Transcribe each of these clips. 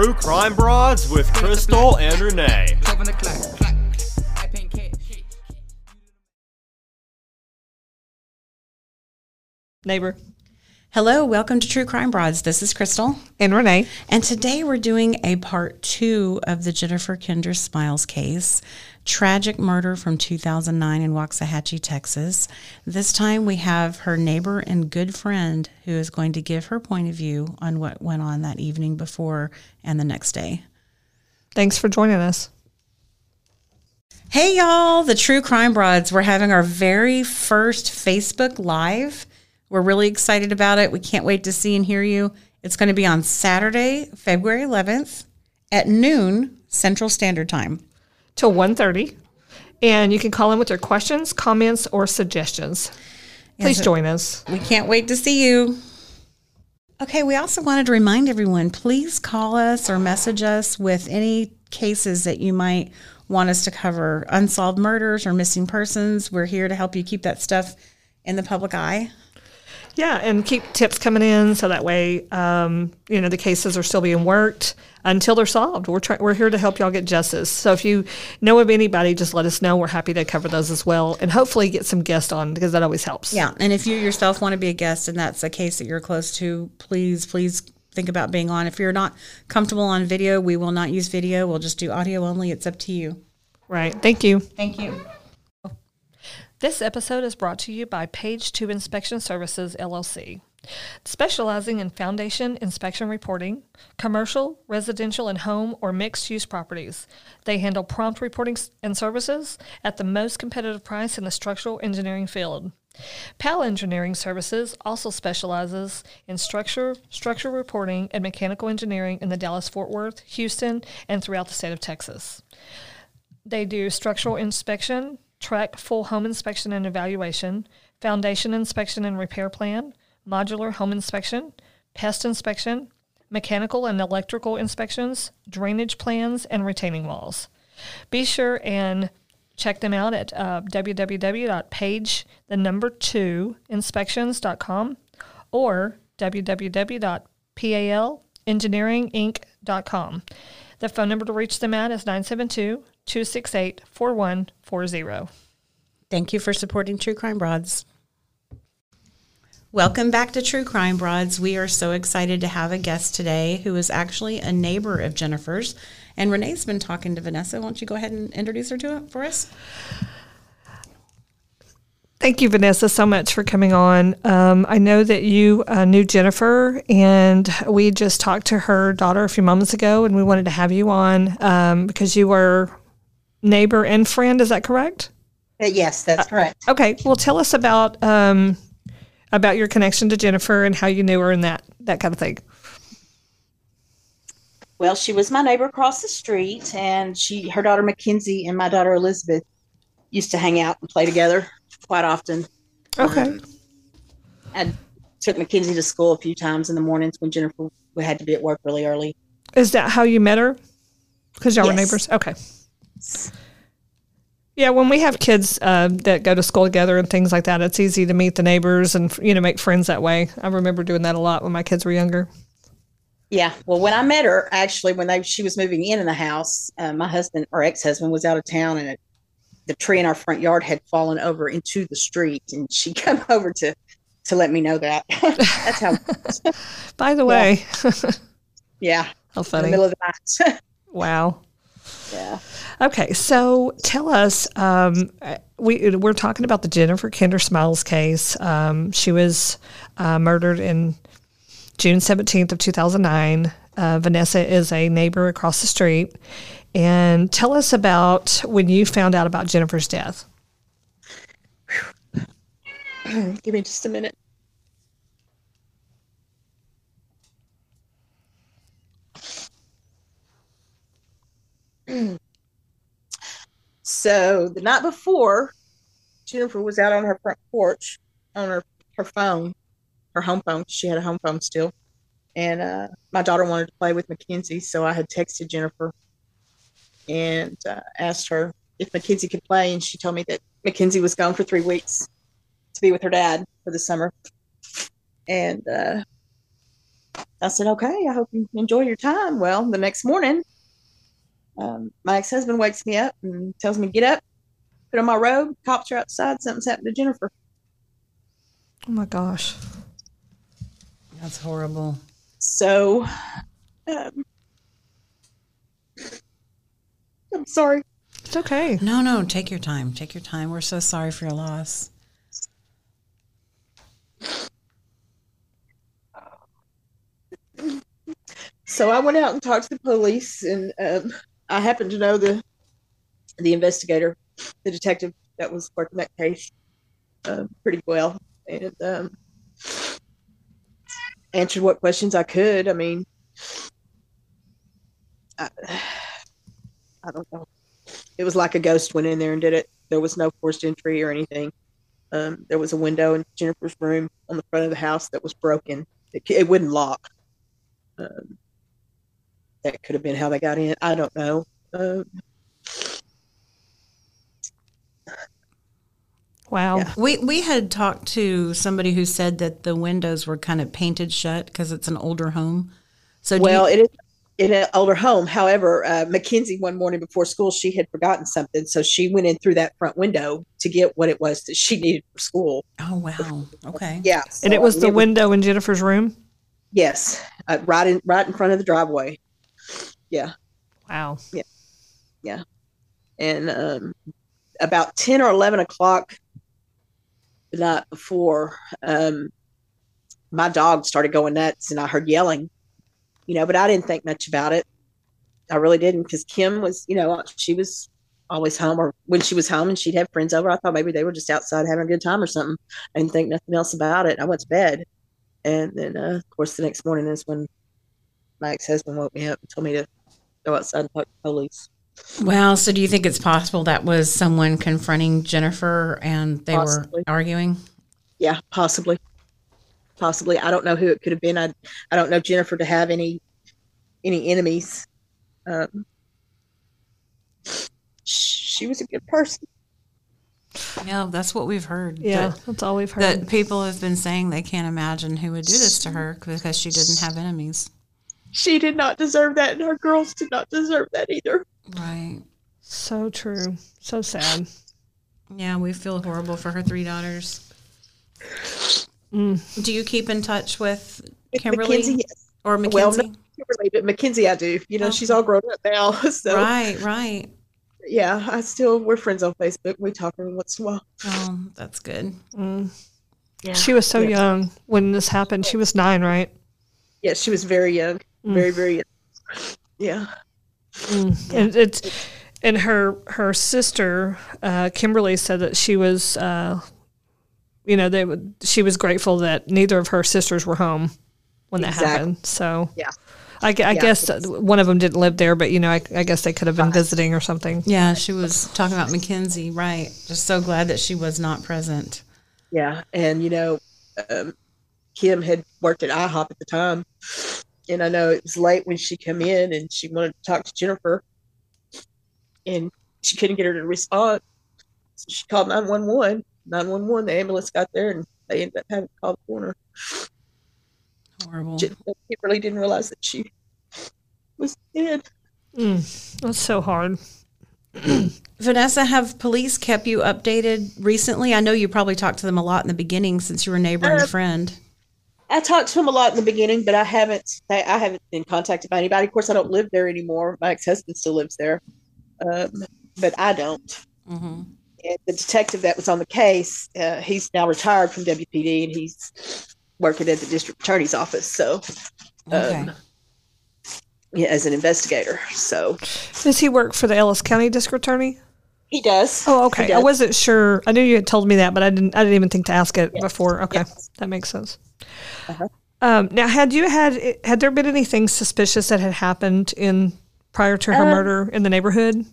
True Crime Broads with Crystal and Renee. Neighbor. Hello, welcome to True Crime Broads. This is Crystal. And Renee. And today we're doing a part two of the Jennifer Kinder Smiles case tragic murder from 2009 in Waxahachie, Texas. This time we have her neighbor and good friend who is going to give her point of view on what went on that evening before and the next day. Thanks for joining us. Hey, y'all, the True Crime Broads. We're having our very first Facebook Live. We're really excited about it. We can't wait to see and hear you. It's going to be on Saturday, February 11th at noon Central Standard Time. Till 1.30 and you can call in with your questions comments or suggestions. Please join us. We can't wait to see you. Okay we also wanted to remind everyone please call us or message us with any cases that you might want us to cover. Unsolved murders or missing persons we're here to help you keep that stuff in the public eye yeah, and keep tips coming in so that way, um, you know, the cases are still being worked until they're solved. We're trying. We're here to help y'all get justice. So if you know of anybody, just let us know. We're happy to cover those as well, and hopefully get some guests on because that always helps. Yeah, and if you yourself want to be a guest and that's a case that you're close to, please, please think about being on. If you're not comfortable on video, we will not use video. We'll just do audio only. It's up to you. Right. Thank you. Thank you. This episode is brought to you by Page 2 Inspection Services, LLC. Specializing in foundation inspection reporting, commercial, residential, and home or mixed use properties. They handle prompt reporting and services at the most competitive price in the structural engineering field. PAL Engineering Services also specializes in structure, structure reporting, and mechanical engineering in the Dallas Fort Worth, Houston, and throughout the state of Texas. They do structural inspection, track full home inspection and evaluation, foundation inspection and repair plan, modular home inspection, pest inspection, mechanical and electrical inspections, drainage plans, and retaining walls. Be sure and check them out at uh, www.page the number two inspections.com or www.palengineeringinc.com. The phone number to reach them at is 972 268 4140. Thank you for supporting True Crime Broads. Welcome back to True Crime Broads. We are so excited to have a guest today who is actually a neighbor of Jennifer's. And Renee's been talking to Vanessa. Why don't you go ahead and introduce her to it for us? Thank you, Vanessa, so much for coming on. Um, I know that you uh, knew Jennifer, and we just talked to her daughter a few moments ago, and we wanted to have you on um, because you were neighbor and friend. Is that correct? Uh, yes, that's uh, correct. Uh, okay. Well, tell us about um, about your connection to Jennifer and how you knew her and that that kind of thing. Well, she was my neighbor across the street, and she, her daughter Mackenzie, and my daughter Elizabeth used to hang out and play together quite often. Okay. Um, I took Mackenzie to school a few times in the mornings when Jennifer we had to be at work really early. Is that how you met her? Because y'all yes. were neighbors. Okay. Yeah, when we have kids uh, that go to school together and things like that, it's easy to meet the neighbors and you know make friends that way. I remember doing that a lot when my kids were younger. Yeah, well, when I met her, actually, when they she was moving in in the house, uh, my husband or ex husband was out of town, and it, the tree in our front yard had fallen over into the street, and she came over to to let me know that. That's how. By the way. yeah. How funny. In the middle of the night. wow. Yeah. Okay, so tell us. Um, we we're talking about the Jennifer Kinder Smiles case. Um, she was uh, murdered in June seventeenth of two thousand nine. Uh, Vanessa is a neighbor across the street, and tell us about when you found out about Jennifer's death. Give me just a minute. So the night before, Jennifer was out on her front porch on her, her phone, her home phone. She had a home phone still. And uh, my daughter wanted to play with Mackenzie. So I had texted Jennifer and uh, asked her if Mackenzie could play. And she told me that Mackenzie was gone for three weeks to be with her dad for the summer. And uh, I said, okay, I hope you enjoy your time. Well, the next morning, um, my ex husband wakes me up and tells me, get up, put on my robe. Cops are outside. Something's happened to Jennifer. Oh my gosh. That's horrible. So, um, I'm sorry. It's okay. No, no, take your time. Take your time. We're so sorry for your loss. So I went out and talked to the police, and um, I happened to know the the investigator, the detective that was working that case, uh, pretty well, and um, answered what questions I could. I mean, I, I don't know. It was like a ghost went in there and did it. There was no forced entry or anything. Um, there was a window in Jennifer's room on the front of the house that was broken. It, it wouldn't lock. Um, that could have been how they got in. I don't know. Um, Wow. Yeah. We we had talked to somebody who said that the windows were kind of painted shut because it's an older home. So well, you, it is in an older home. However, uh, Mackenzie one morning before school, she had forgotten something, so she went in through that front window to get what it was that she needed for school. oh wow, okay, Yeah, And it was I the mean, window in Jennifer's room? Yes, uh, right in right in front of the driveway. Yeah, Wow. Yeah. Yeah. And um, about ten or eleven o'clock the night before, um, my dog started going nuts, and I heard yelling. You know, but I didn't think much about it. I really didn't because Kim was, you know, she was always home, or when she was home and she'd have friends over, I thought maybe they were just outside having a good time or something. I didn't think nothing else about it. I went to bed, and then uh, of course the next morning is when my ex husband woke me up and told me to go outside and talk to the police. Wow. So do you think it's possible that was someone confronting Jennifer and they Possibly. were arguing? Yeah, possibly. Possibly. I don't know who it could have been. I I don't know Jennifer to have any any enemies. Um, she was a good person. Yeah, that's what we've heard. Yeah, that, that's all we've heard. that people have been saying they can't imagine who would do this to her because she didn't have enemies. She did not deserve that, and her girls did not deserve that either. Right. so true. So sad. Yeah, we feel horrible for her three daughters. Mm. Do you keep in touch with Kimberly Mackenzie, yes. or Well, Mackenzie? no, Kimberly, but Mackenzie, I do. You know, she's all grown up now. So, Right, right. yeah, I still, we're friends on Facebook. We talk every once in a while. Oh, that's good. Mm. Yeah. She was so Yeah. young when this happened. She was nine, right? Yeah, she was very young. Mm. Very, very. Yeah. Mm. And it's and her her sister uh, Kimberly said that she was uh, you know they would she was grateful that neither of her sisters were home when that Exactly. happened. So Yeah. I, I Yeah, guess one of them didn't live there, but you know I, I guess they could have been visiting or something. Yeah, she was talking about Mackenzie, right. Just so glad that she was not present. Yeah, and you know, um, Kim had worked at IHOP at the time, and I know it was late when she came in, and she wanted to talk to Jennifer, and she couldn't get her to respond. So she called 911. 911, the ambulance got there, and they ended up having to call the coroner. Horrible. Jen- Kimberly didn't realize that she was dead. Mm. That's so hard. Vanessa, have police kept you updated recently? I know you probably talked to them a lot in the beginning since you were a neighbor and Uh, a friend. I talked to him a lot in the beginning, but I haven't. I, I haven't been contacted by anybody. Of course, I don't live there anymore. My ex-husband still lives there, um, but I don't. Mm-hmm. and the detective that was on the case, uh, he's now retired from WPD and he's working at the district attorney's office. So, Okay. um, yeah, as an investigator. So Does he work for the Ellis County District Attorney? he does. Oh, He okay. I wasn't sure. I knew you had told me that, but I didn't. I didn't even think to ask it Yes. before. Okay, Yes. that makes sense. Uh-huh. Um, now, had you had had there been anything suspicious that had happened in prior to her Uh, murder in the neighborhood?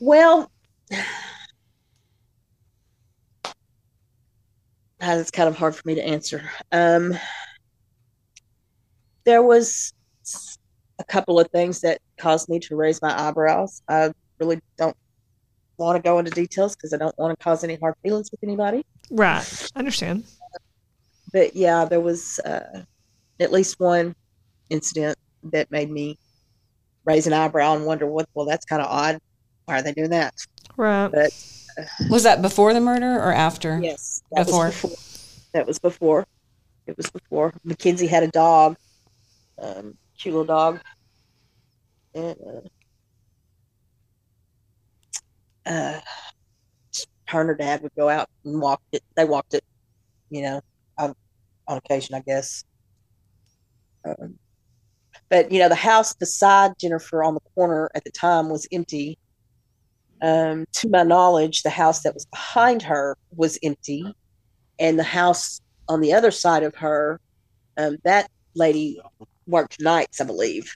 Well, that's kind of hard for me to answer. Um, there was a couple of things that caused me to raise my eyebrows. I really don't want to go into details because I don't want to cause any hard feelings with anybody. Right. I understand. But yeah, there was uh, at least one incident that made me raise an eyebrow and wonder what. Well, that's kind of odd. Why are they doing that? Right. But Was that before the murder or after? yes, that Before. was before. That was before. It was before. Mackenzie had a dog, um, cute little dog, and uh, uh, her and her dad would go out and walk it. They walked it, you know, on, on occasion, I guess. Um, but you know, the house beside Jennifer on the corner at the time was empty. Um, to my knowledge, the house that was behind her was empty, and the house on the other side of her, um, that lady worked nights, I believe.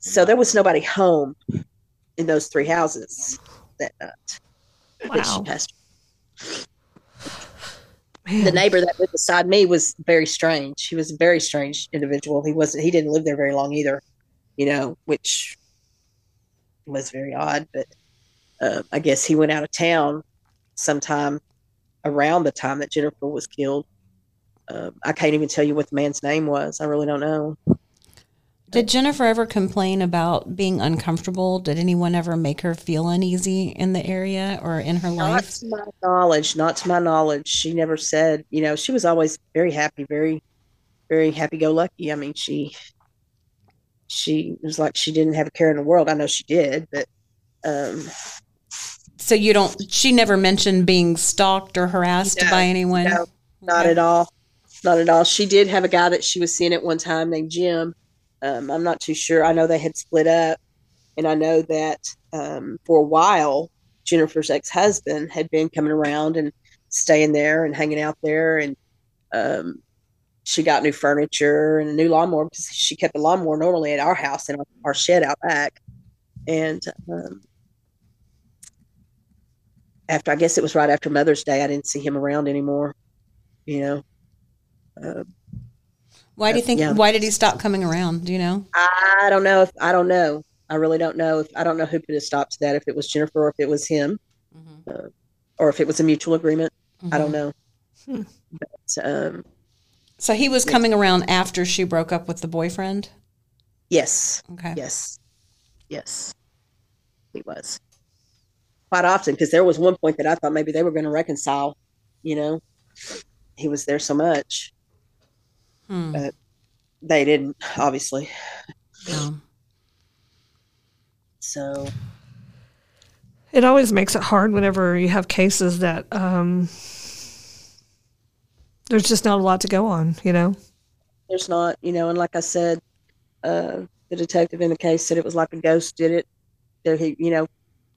So there was nobody home in those three houses that night Wow. Man. The neighbor that lived beside me was very strange. He was a very strange individual. He wasn't. He didn't live there very long either, you know, which was very odd. But uh, I guess he went out of town sometime around the time that Jennifer was killed. Um, I can't even tell you what the man's name was. I really don't know. Did Jennifer ever complain about being uncomfortable? Did anyone ever make her feel uneasy in the area or in her Not life? to my knowledge. Not to my knowledge. She never said. You know, she was always very happy, very, very happy-go-lucky. I mean, she, she was like she didn't have a care in the world. I know she did, but um, So you don't. She never mentioned being stalked or harassed No, by anyone. no, not Okay. at all. Not at all. She did have a guy that she was seeing at one time named Jim. Um, I'm not too sure. I know they had split up, and I know that um, for a while, Jennifer's ex-husband had been coming around and staying there and hanging out there, and um, she got new furniture and a new lawnmower because she kept the lawnmower normally at our house in our, our shed out back, and um, after I guess it was right after Mother's Day, I didn't see him around anymore. You know, uh, Why do you think? Yeah. Why did he stop coming around? Do you know? I don't know if I don't know. I really don't know if I don't know who put a stop to that. If it was Jennifer or if it was him, or if it was a mutual agreement. I don't know. Hmm. But um, So he was coming around after she broke up with the boyfriend. yes, Okay. yes, yes, he was quite often because there was one point that I thought maybe they were going to reconcile. You know, he was there so much. Hmm. They didn't, obviously. Yeah. So It always makes it hard whenever you have cases that um, there's just not a lot to go on, you know? there's not, you know, and like I said, uh, the detective in the case said it was like a ghost did it. There, he, you know,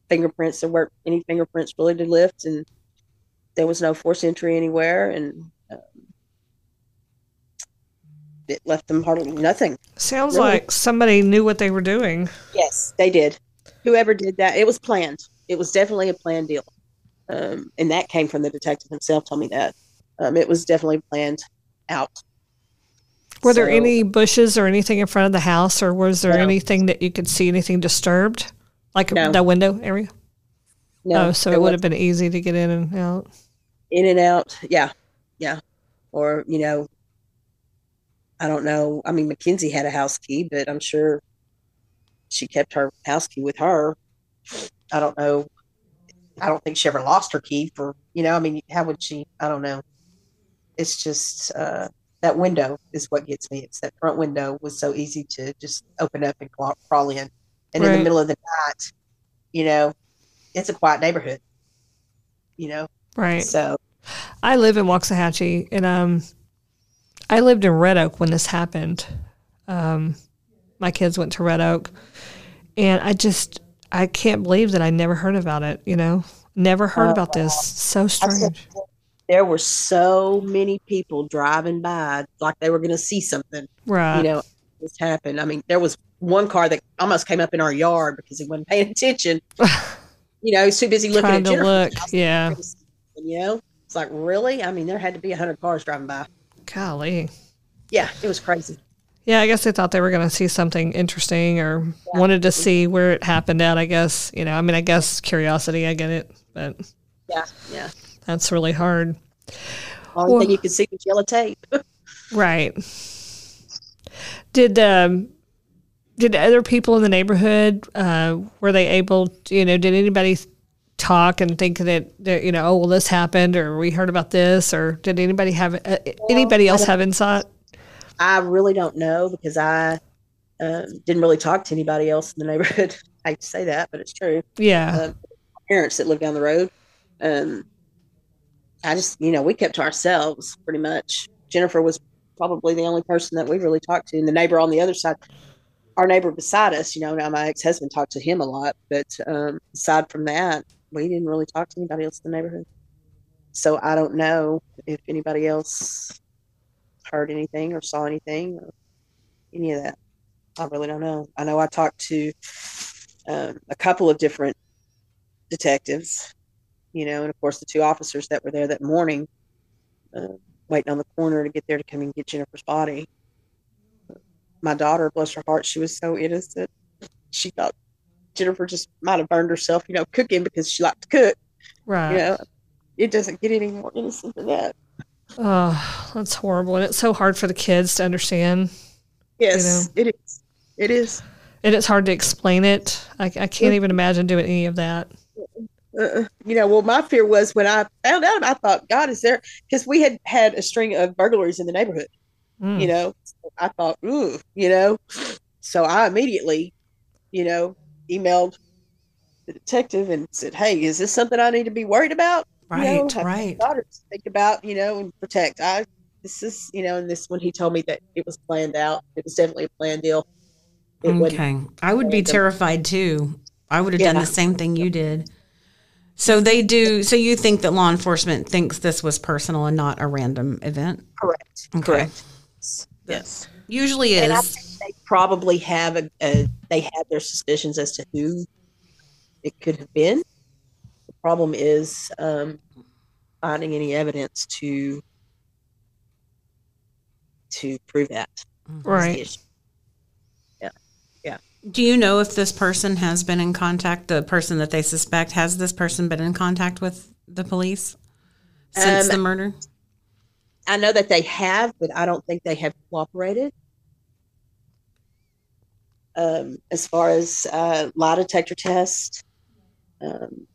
fingerprints there weren't any fingerprints really to lift, and there was no force entry anywhere, and um, it left them hardly nothing. Sounds Really? like somebody knew what they were doing. Yes, they did. Whoever did that, it was planned. It was definitely a planned deal, um, and that came from the detective himself. Told me that um, it was definitely planned out. Were there any bushes or anything in front of the house, or was there No. anything that you could see anything disturbed, like No. the window area? No, oh, so it would have been easy to get in and out. in and out. Yeah. Yeah. Or, you know, I don't know. I mean, Mackenzie had a house key, but I'm sure she kept her house key with her. I don't know. I don't think she ever lost her key for, you know, I mean, how would she? I don't know. It's just uh, that window is what gets me. It's that front window was so easy to just open up and crawl, crawl in. And in the middle of the night, you know, it's a quiet neighborhood, you know, Right. so I live in Waxahachie, and um, I lived in Red Oak when this happened. Um, my kids went to Red Oak, and I just I can't believe that I never heard about it. You know, never heard about this. So strange. there were so many people driving by like they were going to see something Right. you know this happened i mean there was one car that almost came up in our yard because he wasn't paying attention you know he's too busy looking Trying at to look. house. Yeah. you know it's like really i mean there had to be a 100 cars driving by Golly. yeah it was crazy Yeah, I guess they thought they were going to see something interesting or wanted to see where it happened at. I guess you know. I mean, I guess curiosity. I get it, but yeah yeah that's really hard. only Well- thing you could see was yellow tape Right. Did um, did other people in the neighborhood uh, were they able? To, you know, did anybody talk and think that, that you know, oh well, this happened, or we heard about this, or did anybody have uh, anybody else have insight? I really don't know because I um, didn't really talk to anybody else in the neighborhood. I hate to say that, but it's true. Yeah, Um, parents that live down the road. Um, I just, you know, we kept to ourselves pretty much. Jennifer was probably the only person that we really talked to, and the neighbor on the other side, our neighbor beside us. You know, now my ex husband talked to him a lot, but um, aside from that, we didn't really talk to anybody else in the neighborhood. So I don't know if anybody else heard anything or saw anything or any of that. I really don't know. I know I talked to um, a couple of different detectives, you know, and of course the two officers that were there that morning, uh, waiting on the corner to get there to come and get Jennifer's body. My daughter, bless her heart, she was so innocent. She thought Jennifer just might have burned herself, you know, cooking because she liked to cook. right. You know, it doesn't get any more innocent than that. Oh, that's horrible, and it's so hard for the kids to understand, Yes, it is. It is. and it's hard to explain it. I, I can't even imagine doing any of that. uh, you know, well, my fear was when I found out, I thought, God, is there? Because we had had a string of burglaries in the neighborhood, Mm. you know. So I thought, ooh, you know. So I immediately, you know, emailed the detective and said, hey, is this something I need to be worried about? You know, Right. Daughters to think about, you know, and protect. I, this is, you know, and this when he told me that it was planned out, it was definitely a planned deal. It Okay. I would be random. terrified too. I would have done the same thing you did. So they do. So you think that law enforcement thinks this was personal and not a random event? correct. Okay. Correct. Yes. Usually is. They probably have a, a they have their suspicions as to who it could have been. The problem is um, finding any evidence to to prove that. That's the Right. Do you know if this person has been in contact? The person that they suspect has this person been in contact with the police since Um, the murder? I know that they have, but I don't think they have cooperated. Um, as far as uh, lie detector test, um,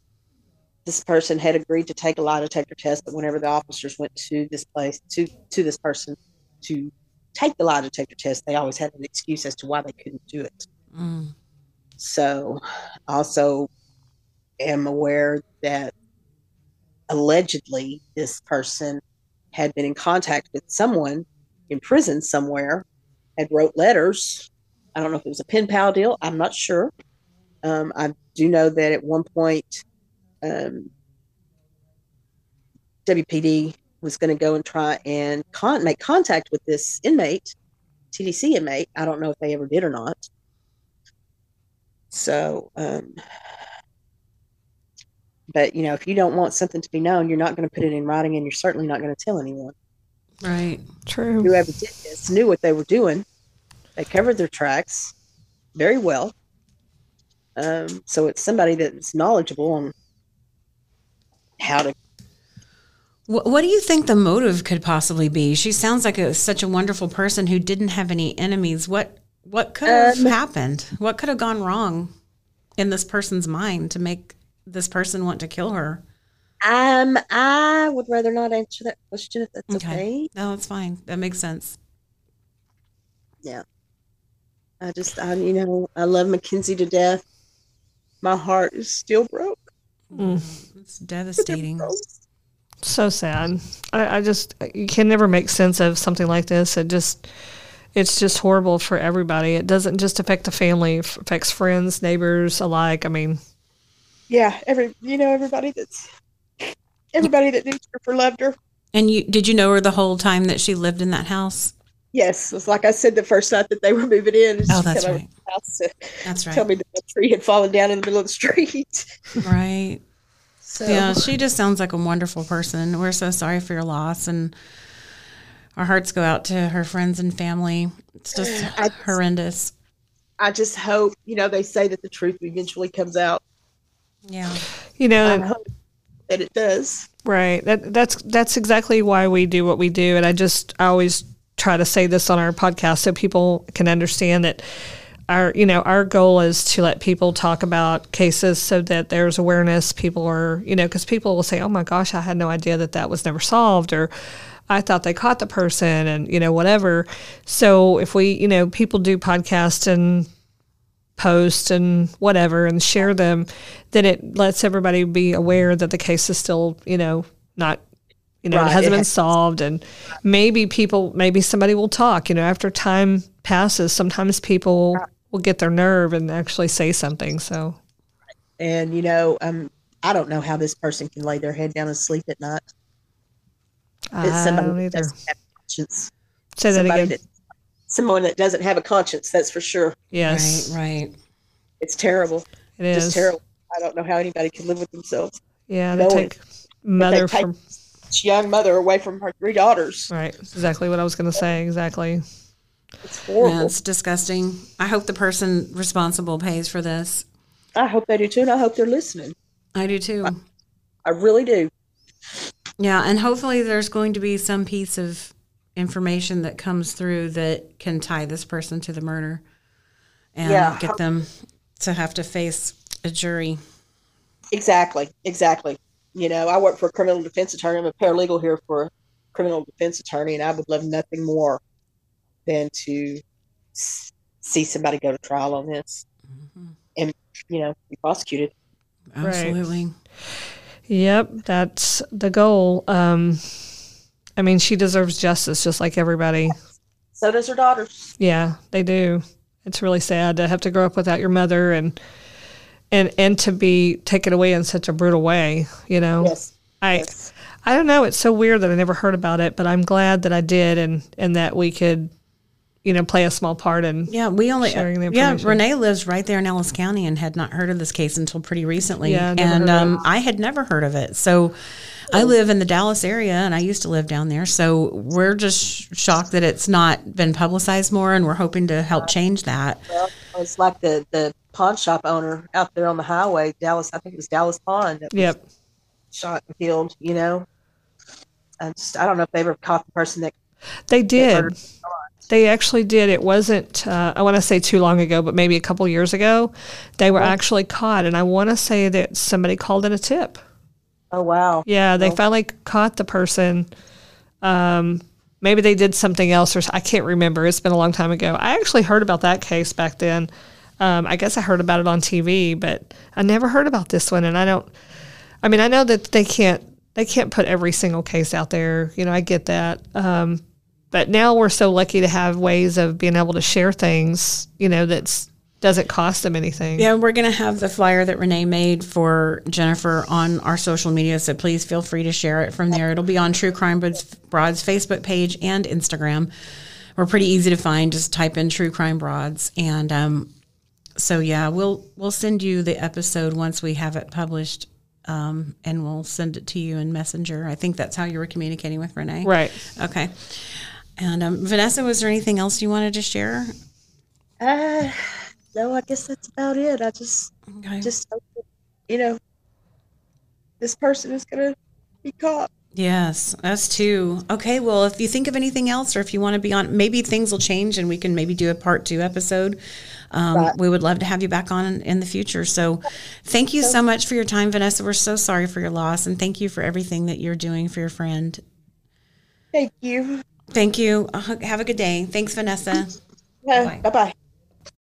this person had agreed to take a lie detector test, but whenever the officers went to this place to to this person to take the lie detector test, they always had an excuse as to why they couldn't do it. Mm. So, also am aware that allegedly this person had been in contact with someone in prison somewhere, had wrote letters. I don't know if it was a pen pal deal. I'm not sure. Um, I do know that at one point, um, WPD was going to go and try and con- make contact with this inmate, TDC inmate. I don't know if they ever did or not. So, um, but you know, if you don't want something to be known, you're not going to put it in writing, and you're certainly not going to tell anyone. Right. True. Whoever did this knew what they were doing. They covered their tracks very well. Um, so it's somebody that's knowledgeable on how to. What, what do you think the motive could possibly be? She sounds like a, such a wonderful person who didn't have any enemies. What what could have Um, happened? What could have gone wrong in this person's mind to make this person want to kill her? Um, I would rather not answer that question if that's Okay. okay. No, that's fine. That makes sense. I just, I, you know, I love Mackenzie to death. My heart is still broke. Mm. Mm, it's devastating. So sad. I, I just you can never make sense of something like this. It just it's just horrible for everybody. It doesn't just affect the family; it affects friends, neighbors alike. I mean, Yeah, every you know everybody that's everybody that knew Jennifer loved her. And you did you know her the whole time that she lived in that house? Yes, it's like I said the first night that they were moving in. Oh, that's came over right. house to That's Tell me that the tree had fallen down in the middle of the street. Right. So Yeah, she just sounds like a wonderful person. We're so sorry for your loss and our hearts go out to her friends and family. It's just I- horrendous. I just hope you know they say that the truth eventually comes out. Yeah. you know, I hope that it does. Right. That that's that's exactly why we do what we do. And I just I always try to say this on our podcast so people can understand that our you know our goal is to let people talk about cases so that there's awareness. People are you know because people will say oh my gosh i had no idea that that was never solved or i thought they caught the person and you know whatever. So if we you know people do podcasts and post and whatever and share them then it lets everybody be aware that the case is still you know not you know, Right, it hasn't it been has- solved, and maybe people, maybe somebody will talk. You know, after time passes, sometimes people will get their nerve and actually say something. So, And you know, um, I don't know how this person can lay their head down and sleep at night. It's I somebody don't that either. doesn't have a conscience. Say that Somebody again. that- someone that doesn't have a conscience. That's for sure. yes, Right, right. It's terrible. it is. Just terrible. I don't know how anybody can live with themselves. Yeah, they knowing take mother take- from This young mother away from her three daughters. right. Exactly what I was going to say. Exactly. It's horrible. Yeah, it's disgusting. I hope the person responsible pays for this. I hope they do too, and I hope they're listening. I do too. I really do. Yeah, and hopefully there's going to be some piece of information that comes through that can tie this person to the murder and Yeah. get them to have to face a jury. Exactly. Exactly. You know, I work for a criminal defense attorney. I'm a paralegal here for a criminal defense attorney, and I would love nothing more than to see somebody go to trial on this and, you know, be prosecuted. Right. Absolutely. Yep, that's the goal. Um, I mean, she deserves justice just like everybody. So does her daughters. Yeah, they do. It's really sad to have to grow up without your mother and and and to be taken away in such a brutal way. You know, Yes. I yes. I don't know. It's so weird that I never heard about it, but I'm glad that I did, and and that we could, you know, play a small part in. Yeah, we only Sharing the yeah. Renee lives right there in Ellis County and had not heard of this case until pretty recently. Yeah, never and heard of um, I had never heard of it. So I live in the Dallas area, and I used to live down there. So we're just shocked that it's not been publicized more, and we're hoping to help change that. Well, it's like the, the pawn shop owner out there on the highway, Dallas, I think it was Dallas Pawn that Yep. shot and killed, you know. I just, I don't know if they ever caught the person that They did. They actually did. It wasn't, uh, I want to say too long ago, but maybe a couple years ago, they were actually caught. And I want to say that somebody called in a tip. Oh, wow. Yeah, they finally caught the person. Um, maybe they did something else, or I can't remember. It's been a long time ago. I actually heard about that case back then. Um, I guess I heard about it on TV, but I never heard about this one. And I don't. I mean, I know that they can't they can't put every single case out there. You know, I get that. Um, but now we're so lucky to have ways of being able to share things. You know, that's doesn't cost them anything. Yeah, we're going to have the flyer that Renee made for Jennifer on our social media, so please feel free to share it from there. It'll be on True Crime Broads, Facebook page and Instagram. We're pretty easy to find. Just type in True Crime Broads, and um, so yeah, we'll we'll send you the episode once we have it published, um, and we'll send it to you in Messenger. I think that's how you were communicating with Renee, Right. Okay. And um, Vanessa, was there anything else you wanted to share? Uh, no, I guess that's about it. I just, Okay. just you know, this person is going to be caught. Yes, us too. Okay, well, if you think of anything else or if you want to be on, maybe things will change and we can maybe do a part two episode. Um, Right. We would love to have you back on in, in the future. So thank you so much for your time, Vanessa. We're so sorry for your loss and thank you for everything that you're doing for your friend. Thank you. Thank you. Uh, Have a good day. Thanks, Vanessa. Bye-bye. Bye bye.